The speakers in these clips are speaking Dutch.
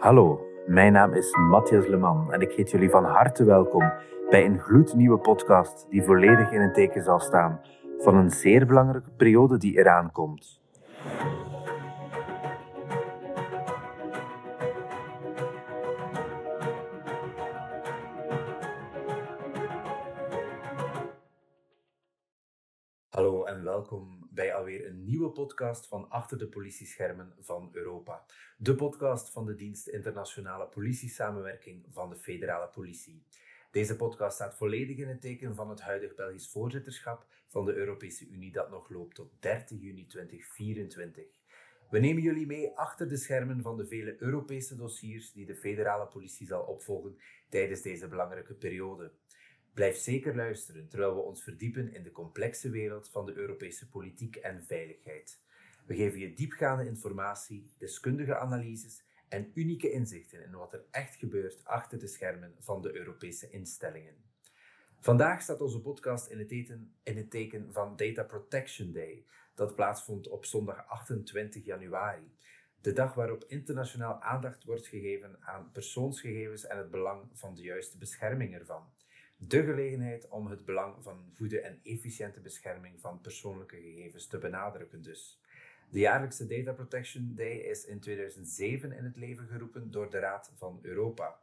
Hallo, mijn naam is Matthias Leman en ik heet jullie van harte welkom bij een gloednieuwe podcast die volledig in het teken zal staan van een zeer belangrijke periode die eraan komt. Podcast van Achter de Politieschermen van Europa. De podcast van de dienst Internationale Politiesamenwerking van de Federale Politie. Deze podcast staat volledig in het teken van het huidig Belgisch voorzitterschap van de Europese Unie dat nog loopt tot 30 juni 2024. We nemen jullie mee achter de schermen van de vele Europese dossiers die de federale politie zal opvolgen tijdens deze belangrijke periode. Blijf zeker luisteren terwijl we ons verdiepen in de complexe wereld van de Europese politiek en veiligheid. We geven je diepgaande informatie, deskundige analyses en unieke inzichten in wat er echt gebeurt achter de schermen van de Europese instellingen. Vandaag staat onze podcast in het, in het teken van Data Protection Day, dat plaatsvond op zondag 28 januari. De dag waarop internationaal aandacht wordt gegeven aan persoonsgegevens en het belang van de juiste bescherming ervan. De gelegenheid om het belang van een goede en efficiënte bescherming van persoonlijke gegevens te benadrukken dus. De jaarlijkse Data Protection Day is in 2007 in het leven geroepen door de Raad van Europa.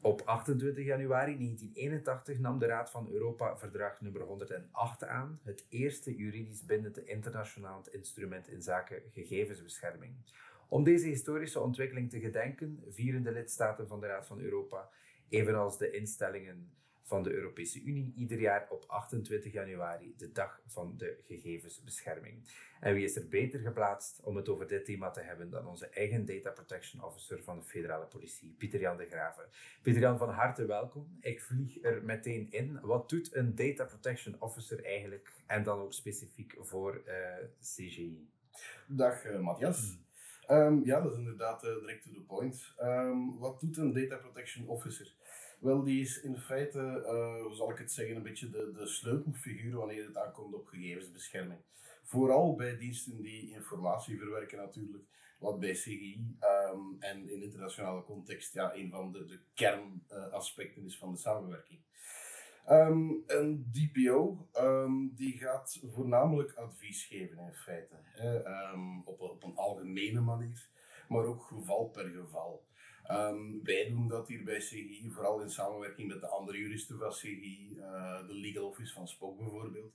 Op 28 januari 1981 nam de Raad van Europa verdrag nummer 108 aan, het eerste juridisch bindende internationaal instrument in zaken gegevensbescherming. Om deze historische ontwikkeling te gedenken, vieren de lidstaten van de Raad van Europa, evenals de instellingen van de Europese Unie ieder jaar op 28 januari, de dag van de gegevensbescherming. En wie is er beter geplaatst om het over dit thema te hebben dan onze eigen Data Protection Officer van de Federale Politie, Pieter-Jan de Graven. Pieter-Jan, van harte welkom. Ik vlieg er meteen in. Wat doet een Data Protection Officer eigenlijk en dan ook specifiek voor uh, CGI? Dag uh, Matthias. Um, ja, dat is inderdaad uh, direct to the point. Um, wat doet een Data Protection Officer? Wel, die is in feite, uh, hoe zal ik het zeggen, een beetje de, de sleutelfiguur wanneer het aankomt op gegevensbescherming. Vooral bij diensten die informatie verwerken natuurlijk, wat bij CGI um, en in internationale context ja, een van de, de kernaspecten is van de samenwerking. Um, een DPO um, die gaat voornamelijk advies geven in feite, hè, op, op een algemene manier, maar ook geval per geval. Um, wij doen dat hier bij CGI, vooral in samenwerking met de andere juristen van CGI, eh, de Legal Office van Spock bijvoorbeeld.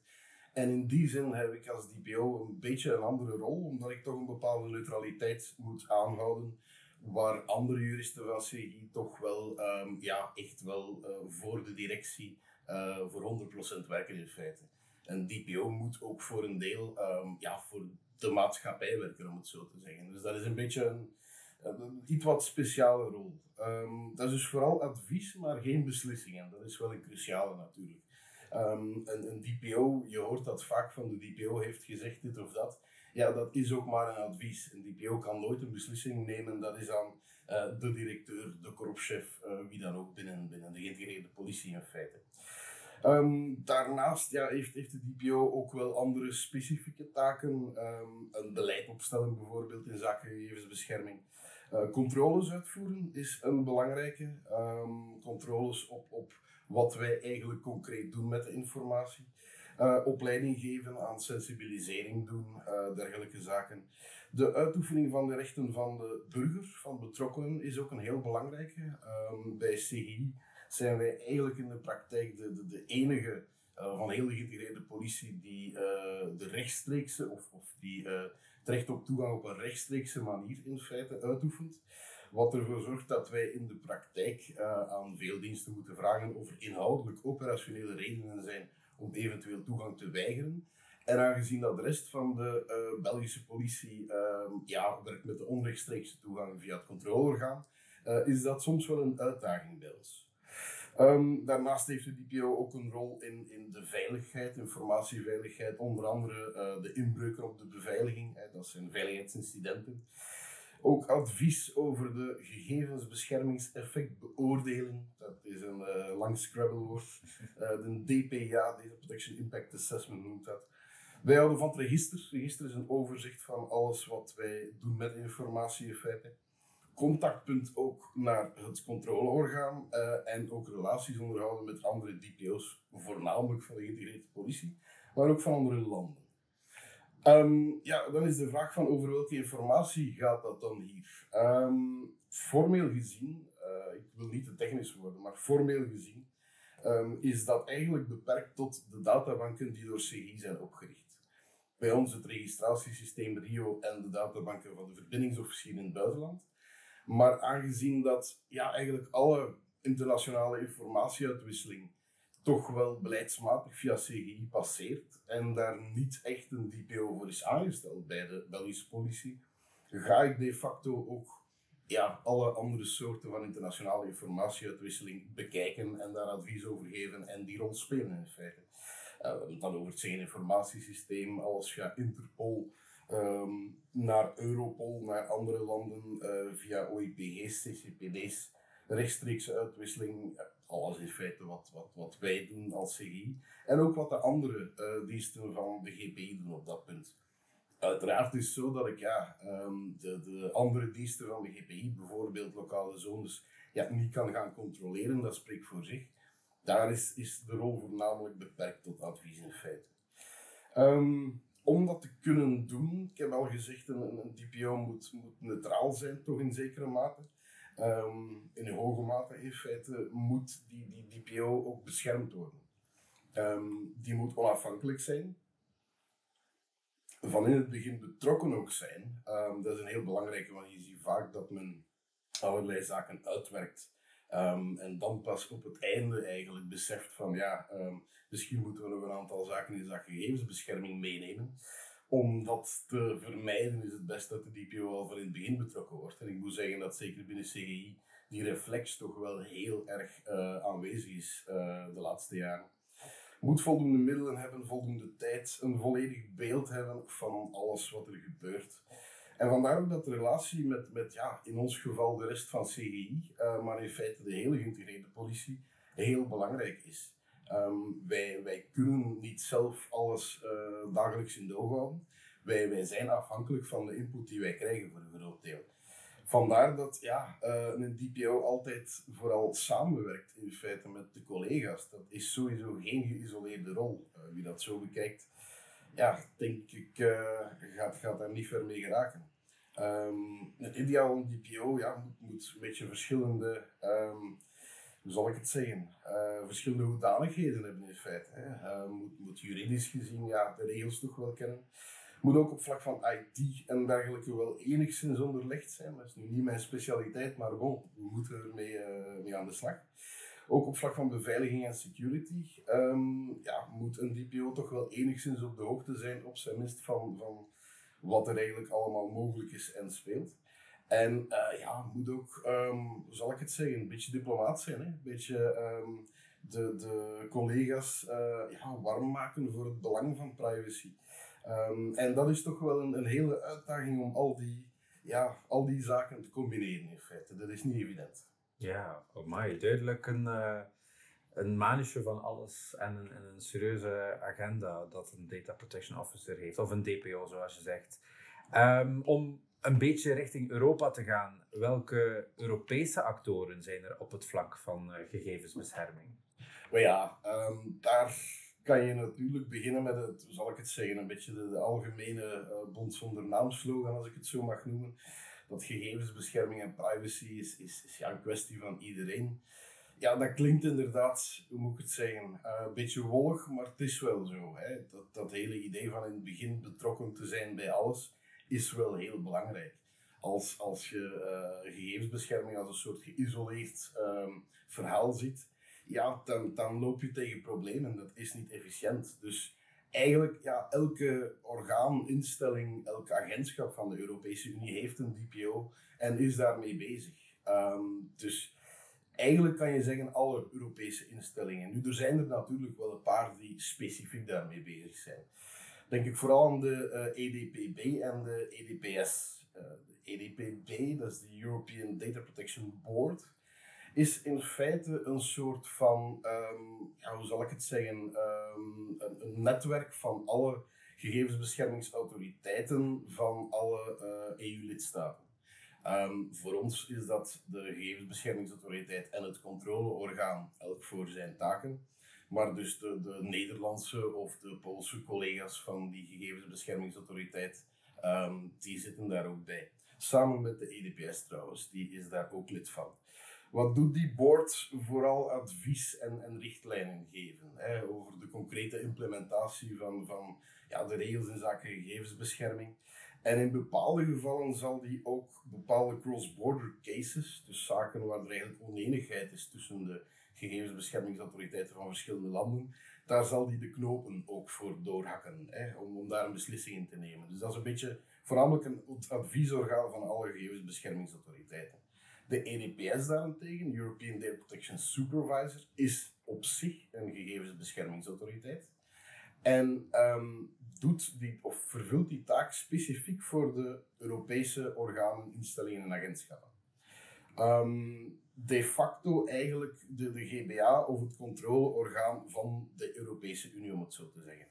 En in die zin heb ik als DPO een beetje een andere rol, omdat ik toch een bepaalde neutraliteit moet aanhouden, waar andere juristen van CGI toch wel um, ja, echt wel uh, voor de directie uh, voor 100% werken in feite. Een DPO moet ook voor een deel um, ja, voor de maatschappij werken, om het zo te zeggen. Dus dat is een beetje een een iets wat speciale rol. Um, dat is dus vooral advies, maar geen beslissingen. Dat is wel een cruciale natuurlijk. Um, een, een, DPO, je hoort dat vaak van de DPO heeft gezegd dit of dat. Ja, dat is ook maar een advies. Een DPO kan nooit een beslissing nemen. Dat is aan uh, de directeur, de korpschef, uh, wie dan ook binnen, binnen de geïntegreerde politie in feite. Um, daarnaast ja, heeft, heeft de DPO ook wel andere specifieke taken. Um, een beleid opstellen bijvoorbeeld in zaken gegevensbescherming. Uh, controles uitvoeren is een belangrijke. Um, controles op, op wat wij eigenlijk concreet doen met de informatie. Uh, opleiding geven aan sensibilisering doen, uh, dergelijke zaken. De uitoefening van de rechten van de burger, van betrokkenen, is ook een heel belangrijke. Bij CGI zijn wij eigenlijk in de praktijk de, de, de enige van heel de politie die de rechtstreekse of, of die het recht op toegang op een rechtstreekse manier in feite uitoefent. Wat ervoor zorgt dat wij in de praktijk uh, aan veel diensten moeten vragen of er inhoudelijk operationele redenen zijn om eventueel toegang te weigeren. En aangezien dat de rest van de uh, Belgische politie uh, ja, werkt met de onrechtstreekse toegang via het controleorgaan, uh, is dat soms wel een uitdaging bij ons. Um, daarnaast heeft de DPO ook een rol in, in de veiligheid, informatieveiligheid, onder andere uh, de inbreuken op de beveiliging, hè, dat zijn veiligheidsincidenten. Ook advies over de gegevensbeschermingseffectbeoordeling, dat is een uh, lang Scrabble-woord. Uh, de DPA, Data Protection Impact Assessment noemt dat. Wij houden van het register. Register is een overzicht van alles wat wij doen met informatie contactpunt ook naar het controleorgaan uh, en ook relaties onderhouden met andere DPO's, voornamelijk van de geïntegreerde politie, maar ook van andere landen. Um, ja, dan is de vraag van over welke informatie gaat dat dan hier? Um, formeel gezien, uh, ik wil niet te technisch worden, maar formeel gezien um, is dat eigenlijk beperkt tot de databanken die door CGI zijn opgericht. Bij ons het registratiesysteem RIO en de databanken van de verbindingsofficieren in het buitenland. Maar aangezien dat ja, eigenlijk alle internationale informatieuitwisseling toch wel beleidsmatig via CGI passeert en daar niet echt een DPO voor is aangesteld bij de Belgische politie, ga ik de facto ook ja, alle andere soorten van internationale informatieuitwisseling bekijken en daar advies over geven en die rol spelen in feite. We hebben het dan over het Schengen-informatiesysteem, alles via Interpol ehm, naar Europol, naar andere landen uh, via OIPG's, CCPD's, rechtstreekse uitwisseling, alles in feite wat, wat, wat wij doen als CGI. En ook wat de andere uh, diensten van de GPI doen op dat punt. Uiteraard is het zo dat ik ja, ehm, de, de andere diensten van de GPI, bijvoorbeeld lokale zones, ja, niet kan gaan controleren. Dat spreekt voor zich. Daar is, is de rol voornamelijk beperkt tot advies in feite. Um, om dat te kunnen doen, ik heb al gezegd, een, een DPO moet, neutraal zijn, toch in zekere mate. Um, in hoge mate in feite moet die, die DPO ook beschermd worden. Um, die moet onafhankelijk zijn. Van in het begin betrokken ook zijn. Um, dat is een heel belangrijke, want je ziet vaak dat men allerlei zaken uitwerkt. En dan pas op het einde eigenlijk beseft van ja, misschien moeten we nog een aantal zaken in zaak gegevensbescherming meenemen om dat te vermijden is het best dat de DPO al van in het begin betrokken wordt. En ik moet zeggen dat zeker binnen CGI die reflex toch wel heel erg uh, aanwezig is uh, de laatste jaren. Moet voldoende middelen hebben, voldoende tijd, een volledig beeld hebben van alles wat er gebeurt. En vandaar ook dat de relatie met, met ja, in ons geval de rest van CGI, eh, maar in feite de hele geïntegreerde politie, heel belangrijk is. Um, wij, wij kunnen niet zelf alles uh, dagelijks in de oog houden. Wij, wij zijn afhankelijk van de input die wij krijgen voor een groot deel. Vandaar dat ja, uh, een DPO altijd vooral samenwerkt in feite met de collega's. Dat is sowieso geen geïsoleerde rol. Wie dat zo bekijkt, ja, denk ik, gaat, gaat daar niet ver mee geraken. Um, het ideale DPO ja, moet, moet een beetje verschillende um, hoe zal ik het zeggen, uh, verschillende hoedanigheden hebben in feite. Hè. Uh, moet, moet, juridisch gezien ja, de regels toch wel kennen. Moet ook op vlak van IT en dergelijke wel enigszins onderlegd zijn. Dat is nu niet mijn specialiteit, maar bon, we moeten ermee mee aan de slag. Ook op vlak van beveiliging en security um, ja, moet een DPO toch wel enigszins op de hoogte zijn, op zijn minst van, van wat er eigenlijk allemaal mogelijk is en speelt. En uh, ja, moet ook, um, zal ik het zeggen, een beetje diplomaat zijn. Hè? Een beetje um, de, de collega's uh, ja, warm maken voor het belang van privacy. En dat is toch wel een, een hele uitdaging om al die, ja, al die zaken te combineren in feite. Dat is niet evident. Ja, op mij duidelijk een, uh, een manetje van alles en een, en een serieuze agenda dat een data protection officer heeft, of een DPO zoals je zegt. Um, om een beetje richting Europa te gaan, welke Europese actoren zijn er op het vlak van uh, gegevensbescherming? Maar ja, um, daar kan je natuurlijk beginnen met het, zal ik het zeggen, een beetje de, algemene uh, bond zonder naamslogan, als ik het zo mag noemen. Dat gegevensbescherming en privacy is, is, is ja, een kwestie van iedereen. Ja, dat klinkt inderdaad, hoe moet ik het zeggen, uh, een beetje wollig, maar het is wel zo. Hè? Dat, dat hele idee van in het begin betrokken te zijn bij alles is wel heel belangrijk. Als, als je uh, gegevensbescherming als een soort geïsoleerd um, verhaal ziet, ja, dan, dan loop je tegen problemen. Dat is niet efficiënt. Dus eigenlijk, ja, elke orgaan, instelling, elk agentschap van de Europese Unie heeft een DPO en is daarmee bezig. Um, dus eigenlijk kan je zeggen alle Europese instellingen. Nu, er zijn er natuurlijk wel een paar die specifiek daarmee bezig zijn denk ik vooral aan de uh, eh, EDPB en de EDPS. Uh, de EDPB, dat is de European Data Protection Board, is in feite een soort van, um, ja, hoe zal ik het zeggen, um, een, netwerk van alle gegevensbeschermingsautoriteiten van alle EU-lidstaten. Ehm, voor ons is dat de gegevensbeschermingsautoriteit en het controleorgaan, elk voor zijn taken. Maar dus de, de Nederlandse of de Poolse collega's van die gegevensbeschermingsautoriteit, ehm, die zitten daar ook bij. Samen met de EDPS trouwens, die is daar ook lid van. Wat doet die board? Vooral advies en, en richtlijnen geven hè, over de concrete implementatie van, van ja, de regels in zaken gegevensbescherming. En in bepaalde gevallen zal die ook bepaalde cross-border cases, dus zaken waar er eigenlijk oneenigheid is tussen de gegevensbeschermingsautoriteiten van verschillende landen, daar zal die de knopen ook voor doorhakken, hè, om, om daar een beslissing in te nemen. Dus dat is een beetje voornamelijk een adviesorgaan van alle gegevensbeschermingsautoriteiten. De EDPS daarentegen, European Data Protection Supervisor, is op zich een gegevensbeschermingsautoriteit. En um, doet die, of vervult die taak specifiek voor de Europese organen, instellingen en agentschappen. Um, de facto eigenlijk de, de GBA of het controleorgaan van de Europese Unie, om het zo te zeggen.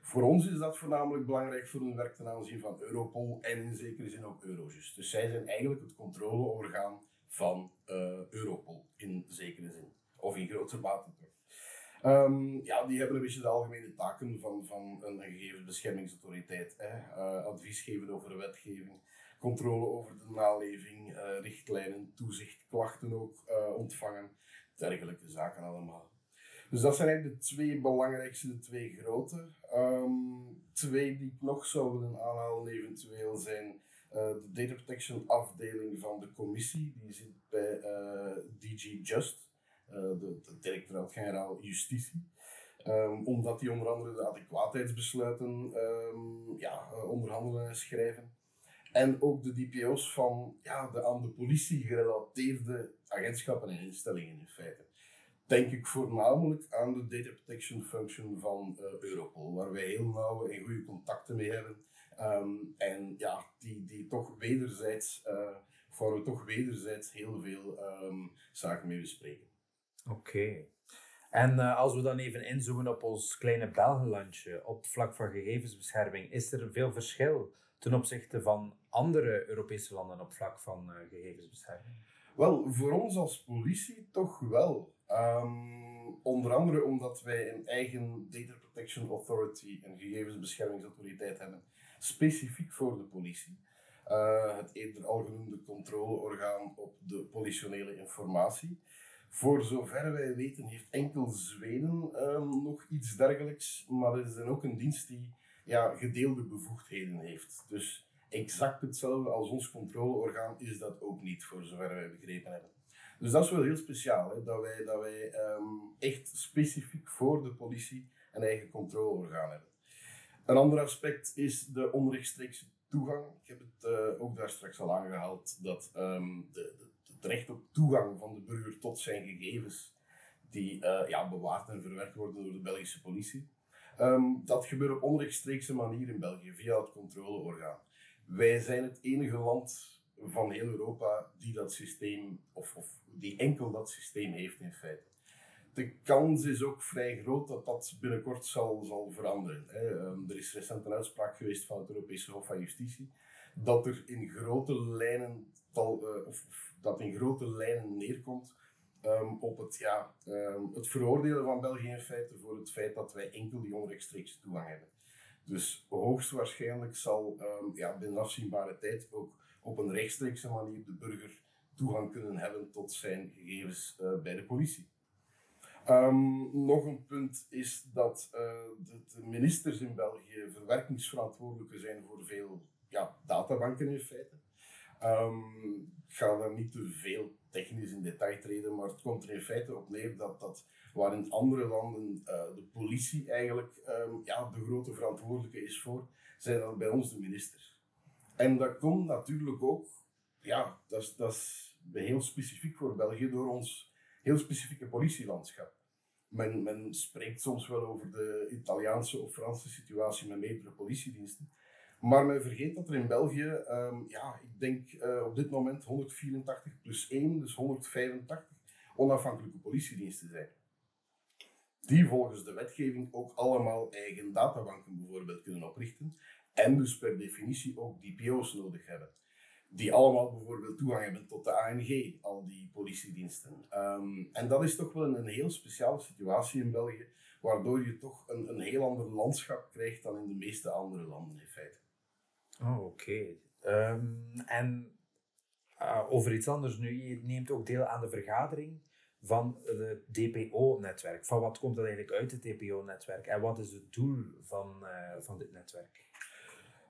Voor ons is dat voornamelijk belangrijk voor hun werk ten aanzien van Europol en in zekere zin ook Eurojust. Dus zij zijn eigenlijk het controleorgaan van uh, Europol in zekere zin. Of in grote mate toch. Um, ja, die hebben een beetje de algemene taken van, van een gegevensbeschermingsautoriteit. Hè. Uh, advies geven over wetgeving, controle over de naleving, uh, richtlijnen, toezicht, klachten ook ontvangen, dergelijke zaken allemaal. Dus dat zijn eigenlijk de twee belangrijkste, de twee grote. Um, twee die ik nog zou willen aanhalen eventueel zijn de Data Protection afdeling van de commissie. Die zit bij DG Just. Eh, de, de directoraat-generaal Justitie. Um, omdat die onder andere de adequaatheidsbesluiten um, ja, onderhandelen en schrijven. En ook de DPO's van ja, de aan de politie gerelateerde agentschappen en instellingen in feite. Denk ik voornamelijk aan de Data Protection Function van Europol, waar wij heel nauwe en goede contacten mee hebben. Um, en ja, die, die toch wederzijds, uh, we toch wederzijds heel veel zaken mee bespreken. Oké. En uh, als we dan even inzoomen op ons kleine Belgenlandje op vlak van gegevensbescherming, is er veel verschil ten opzichte van andere Europese landen op vlak van uh, gegevensbescherming? Wel, voor ons als politie toch wel. Um, onder andere omdat wij een eigen Data Protection Authority, een gegevensbeschermingsautoriteit hebben, specifiek voor de politie. Uh, het eerder al genoemde controleorgaan op de politionele informatie. Voor zover wij weten heeft enkel Zweden um, nog iets dergelijks, maar het is dan ook een dienst die ja, gedeelde bevoegdheden heeft. Dus exact hetzelfde als ons controleorgaan is dat ook niet, voor zover wij begrepen hebben. Dus dat is wel heel speciaal, hè, dat wij, dat wij um, echt specifiek voor de politie een eigen controleorgaan hebben. Een ander aspect is de onrechtstreekse toegang. Ik heb het uh, ook daar straks al aangehaald, dat um, de, het recht op toegang van de burger tot zijn gegevens, die uh, ja, bewaard en verwerkt worden door de Belgische politie. Um, dat gebeurt op onrechtstreekse manier in België, via het controleorgaan. Wij zijn het enige land van heel Europa die dat systeem, of, of die enkel dat systeem heeft in feite. De kans is ook vrij groot dat dat binnenkort zal, zal veranderen. Hè. Um, er is recent een uitspraak geweest van het Europese Hof van Justitie dat er in grote lijnen, tal, uh, of, dat in grote lijnen neerkomt um, op het, ja, um, het veroordelen van België in feite voor het feit dat wij enkel die onrechtstreekse toegang hebben. Dus hoogstwaarschijnlijk zal ja, binnen afzienbare tijd ook op een rechtstreekse manier de burger toegang kunnen hebben tot zijn gegevens uh, bij de politie. Um, nog een punt is dat uh, de, ministers in België verwerkingsverantwoordelijke zijn voor veel ja, databanken in feite. Um, ik ga daar niet te veel technisch in detail treden, maar het komt er in feite op neer dat, dat waar in andere landen uh, de politie eigenlijk um, ja, de grote verantwoordelijke is voor, zijn dat bij ons de ministers. En dat komt natuurlijk ook, ja, dat is heel specifiek voor België door ons heel specifieke politielandschap. Men, men spreekt soms wel over de Italiaanse of Franse situatie met meerdere politiediensten. Maar men vergeet dat er in België, um, ja, ik denk uh, op dit moment 184 plus 1, dus 185 onafhankelijke politiediensten zijn. Die volgens de wetgeving ook allemaal eigen databanken bijvoorbeeld kunnen oprichten. En dus per definitie ook DPO's nodig hebben. Die allemaal bijvoorbeeld toegang hebben tot de ANG, al die politiediensten. Ehm, en dat is toch wel een, een heel speciale situatie in België, waardoor je toch een, een heel ander landschap krijgt dan in de meeste andere landen in feite. Oh, oké. Ehm, en uh, over iets anders nu, je neemt ook deel aan de vergadering van het DPO-netwerk. Van wat komt er eigenlijk uit het DPO-netwerk en wat is het doel van, uh, van dit netwerk?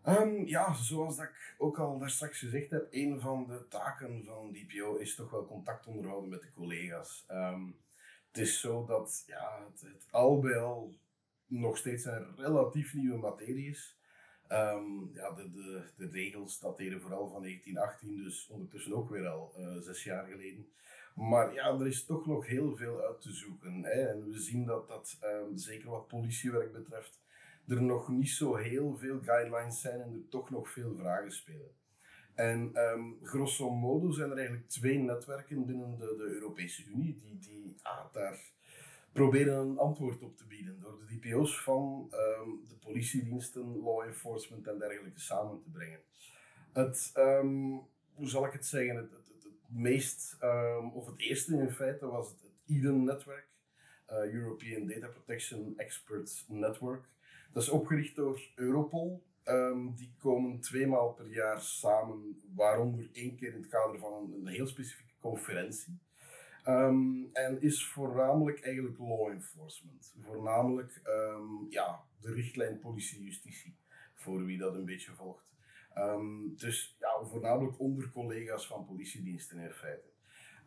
Um, ja, zoals dat ik ook al daar straks gezegd heb, een van de taken van DPO is toch wel contact onderhouden met de collega's. Um, het is zo dat ja, het, het al bij al nog steeds een relatief nieuwe materie is. Um, ja, de, de, de regels dateren vooral van 1918, dus ondertussen ook weer al uh, zes jaar geleden. Maar ja, er is toch nog heel veel uit te zoeken. Hè? En we zien dat dat, zeker wat politiewerk betreft, er nog niet zo heel veel guidelines zijn en er toch nog veel vragen spelen. En um, grosso modo zijn er eigenlijk twee netwerken binnen de, de Europese Unie die, die ah, daar proberen een antwoord op te bieden. Door de DPO's van um, de politiediensten, law enforcement en dergelijke samen te brengen. Het, um, hoe zal ik het zeggen, het, het, het meest, of het eerste in feite was het, het EDEN-netwerk, uh, European Data Protection Experts Network. Dat is opgericht door Europol. Um, die komen twee maal per jaar samen, waaronder één keer in het kader van een, heel specifieke conferentie. Um, en is voornamelijk eigenlijk law enforcement. Voornamelijk um, ja, de richtlijn politie-justitie, voor wie dat een beetje volgt. dus ja, voornamelijk onder collega's van politiediensten in feite.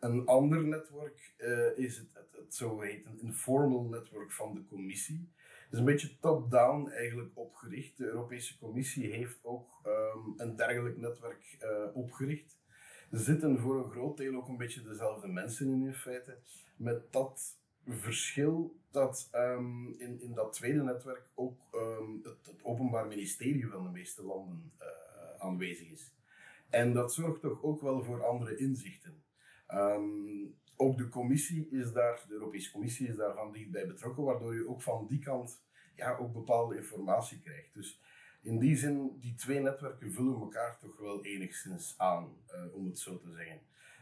Een ander netwerk uh, is het, het, het zogeheten informal netwerk van de commissie is een beetje top-down eigenlijk opgericht. De Europese Commissie heeft ook um, een dergelijk netwerk uh, opgericht. Er zitten voor een groot deel ook een beetje dezelfde mensen in in feite. Met dat verschil dat um, in, in dat tweede netwerk ook um, het, Openbaar Ministerie van de meeste landen uh, aanwezig is. En dat zorgt toch ook wel voor andere inzichten. Um, ook de commissie is daar, de Europese Commissie is daar van dichtbij betrokken, waardoor je ook van die kant ja, ook bepaalde informatie krijgt. Dus in die zin, die twee netwerken vullen elkaar toch wel enigszins aan, uh, om het zo te zeggen.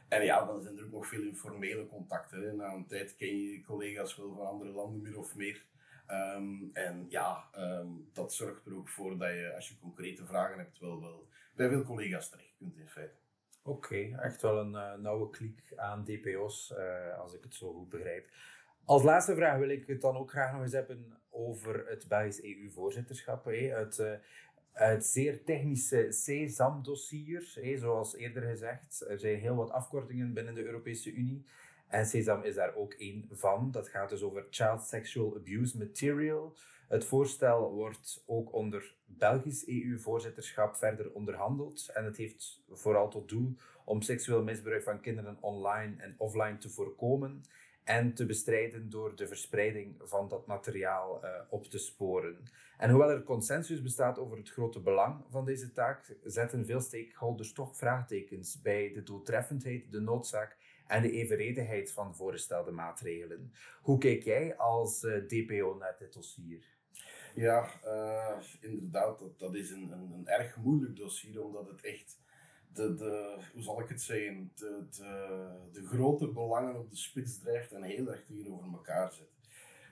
En ja, dan zijn er ook nog veel informele contacten. Na een tijd ken je collega's wel van andere landen meer of meer. Um, en ja, um, dat zorgt er ook voor dat je, als je concrete vragen hebt, wel, wel bij veel collega's terecht kunt in feite. Oké, echt wel een uh, nauwe klik aan DPO's, uh, als ik het zo goed begrijp. Als laatste vraag wil ik het dan ook graag nog eens hebben over het Belgisch EU-voorzitterschap. Het, uh, het zeer technische CESAM-dossier, zoals eerder gezegd. Er zijn heel wat afkortingen binnen de Europese Unie. En CESAM is daar ook één van. Dat gaat dus over Child Sexual Abuse Material. Het voorstel wordt ook onder Belgisch EU-voorzitterschap verder onderhandeld. En het heeft vooral tot doel om seksueel misbruik van kinderen online en offline te voorkomen en te bestrijden door de verspreiding van dat materiaal uh, op te sporen. En hoewel er consensus bestaat over het grote belang van deze taak, zetten veel stakeholders toch vraagtekens bij de doeltreffendheid, de noodzaak en de evenredigheid van voorgestelde maatregelen. Hoe kijk jij als uh, DPO naar dit dossier? Ja, uh, inderdaad, dat, dat is een, een, een, erg moeilijk dossier, omdat het echt, de, de, hoe zal ik het zeggen, de, de, de grote belangen op de spits drijft en heel erg tegenover elkaar zet.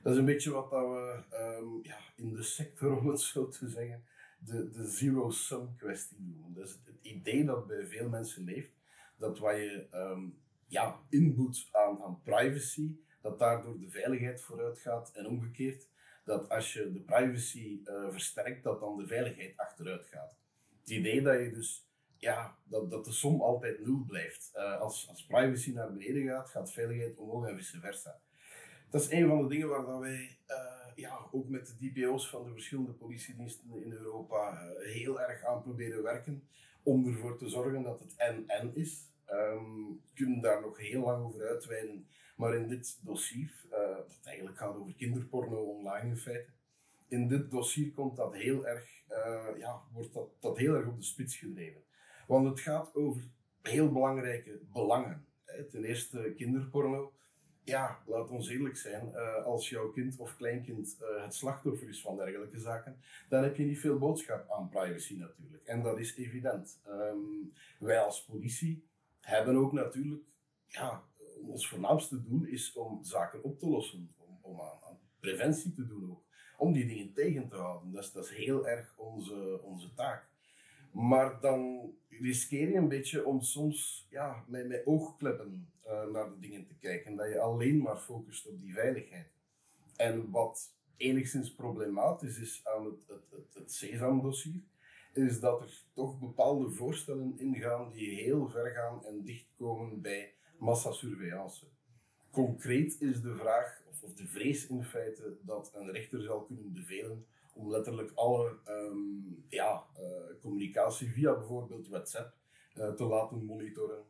Dat is een beetje wat dat we um, ja, in de sector, om het zo te zeggen, de, de zero-sum kwestie noemen. Dus het, het, idee dat bij veel mensen leeft, dat wat je um, ja, inboet aan, aan privacy, dat daardoor de veiligheid vooruit gaat en omgekeerd dat als je de privacy uh, versterkt, dat dan de veiligheid achteruit gaat. Het idee dat je dus, ja, dat, dat de som altijd nul blijft. Uh, als, als privacy naar beneden gaat, gaat veiligheid omhoog en vice versa. Dat is een van de dingen waar dat wij uh, ja, ook met de DPO's van de verschillende politiediensten in Europa heel erg aan proberen werken. Om ervoor te zorgen dat het en-en is. Um, kunnen daar nog heel lang over uitweiden. Maar in dit dossier, uh, dat eigenlijk gaat over kinderporno online in feite, in dit dossier komt dat heel erg, uh, ja, wordt dat, dat heel erg op de spits gedreven. Want het gaat over heel belangrijke belangen. Hè. Ten eerste kinderporno. ja, laat ons eerlijk zijn, eh, als jouw kind of kleinkind het slachtoffer is van dergelijke zaken, dan heb je niet veel boodschap aan privacy natuurlijk. En dat is evident. Um, wij als politie hebben ook natuurlijk, ja, ons voornaamste doel is om zaken op te lossen, om, om aan, aan, preventie te doen ook, om die dingen tegen te houden. Dat is, dat is heel erg onze, onze taak. Maar dan riskeer je een beetje om soms ja, met, met oogkleppen uh, naar de dingen te kijken. Dat je alleen maar focust op die veiligheid. En wat enigszins problematisch is aan het, het, het, het Sesam-dossier, is dat er toch bepaalde voorstellen ingaan die heel ver gaan en dichtkomen bij massasurveillance. Concreet is de vraag, of, de vrees in feite, dat een rechter zal kunnen bevelen om letterlijk alle um, ja, uh, communicatie via bijvoorbeeld WhatsApp uh, te laten monitoren.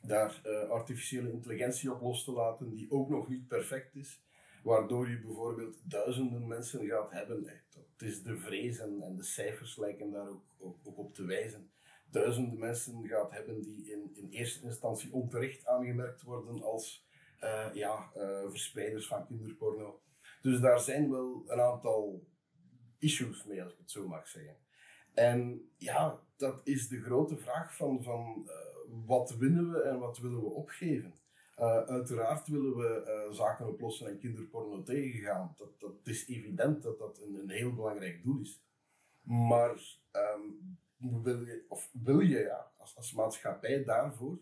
Daar uh, artificiële intelligentie op los te laten, die ook nog niet perfect is. Waardoor je bijvoorbeeld duizenden mensen gaat hebben. Dat is de vrees en, en de cijfers lijken daar ook, ook, ook, op te wijzen. Duizenden mensen gaat hebben die in, in eerste instantie onterecht aangemerkt worden als ja, verspreiders van kinderporno. Dus daar zijn wel een aantal issues mee, als ik het zo mag zeggen. En ja, dat is de grote vraag van, van uh, wat winnen we en wat willen we opgeven. Uh, uiteraard willen we uh, zaken oplossen en kinderporno tegengaan. Dat, dat is evident dat dat een, een heel belangrijk doel is. Maar um, wil je, of wil je ja, als, als maatschappij daarvoor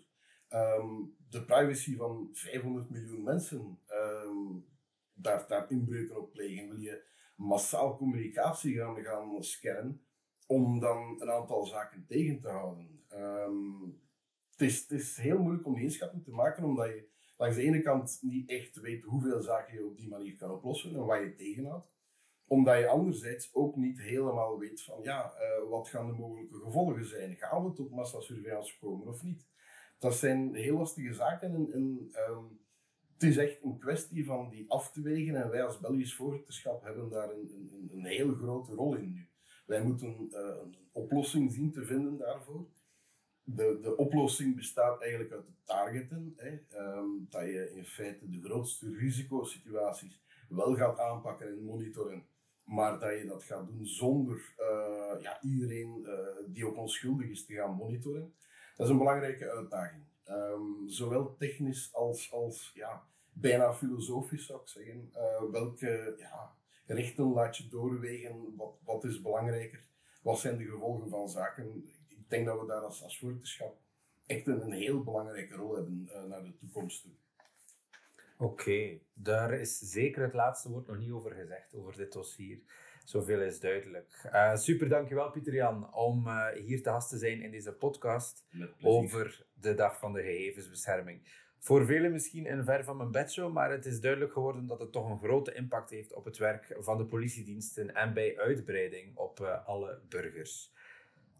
um, de privacy van 500 miljoen mensen um, daar, daar inbreuken op plegen? Wil je massaal communicatie gaan, gaan scannen om dan een aantal zaken tegen te houden. Um, het, is, het is heel moeilijk om die inschatting te maken, omdat je langs de ene kant niet echt weet hoeveel zaken je op die manier kan oplossen en wat je tegenhoudt. Omdat je anderzijds ook niet helemaal weet van, ja, uh, wat gaan de mogelijke gevolgen zijn? Gaan we tot massasurveillance komen of niet? Dat zijn heel lastige zaken en, um, het is echt een kwestie van die af te wegen en wij als Belgisch voorzitterschap hebben daar een, een, een heel grote rol in nu. Wij moeten uh, een oplossing zien te vinden daarvoor. De, de oplossing bestaat eigenlijk uit het targeten. Hè. Um, dat je in feite de grootste risicosituaties wel gaat aanpakken en monitoren. Maar dat je dat gaat doen zonder uh, ja, iedereen uh, die ook onschuldig is te gaan monitoren. Dat is een belangrijke uitdaging. Um, zowel technisch als, als ja, bijna filosofisch zou ik zeggen. Uh, welke ja, rechten laat je doorwegen? Wat, wat is belangrijker? Wat zijn de gevolgen van zaken? Ik denk dat we daar als, als echt een, een, heel belangrijke rol hebben naar de toekomst toe. Oké, okay. daar is zeker het laatste woord nog niet over gezegd, over dit dossier. Zoveel is duidelijk. Uh, super, dankjewel Pieter Jan om uh, hier te gast te zijn in deze podcast over de Dag van de Gegevensbescherming. Voor velen misschien een ver van mijn bedshow, maar het is duidelijk geworden dat het toch een grote impact heeft op het werk van de politiediensten en bij uitbreiding op uh, alle burgers.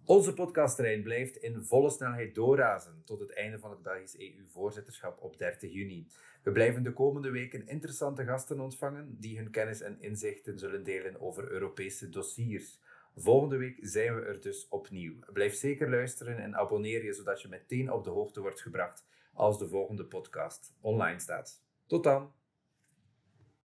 Onze podcastterrein blijft in volle snelheid doorrazen tot het einde van het Belgisch EU-voorzitterschap op 30 juni. We blijven de komende weken interessante gasten ontvangen die hun kennis en inzichten zullen delen over Europese dossiers. Volgende week zijn we er dus opnieuw. Blijf zeker luisteren en abonneer je zodat je meteen op de hoogte wordt gebracht als de volgende podcast online staat. Tot dan!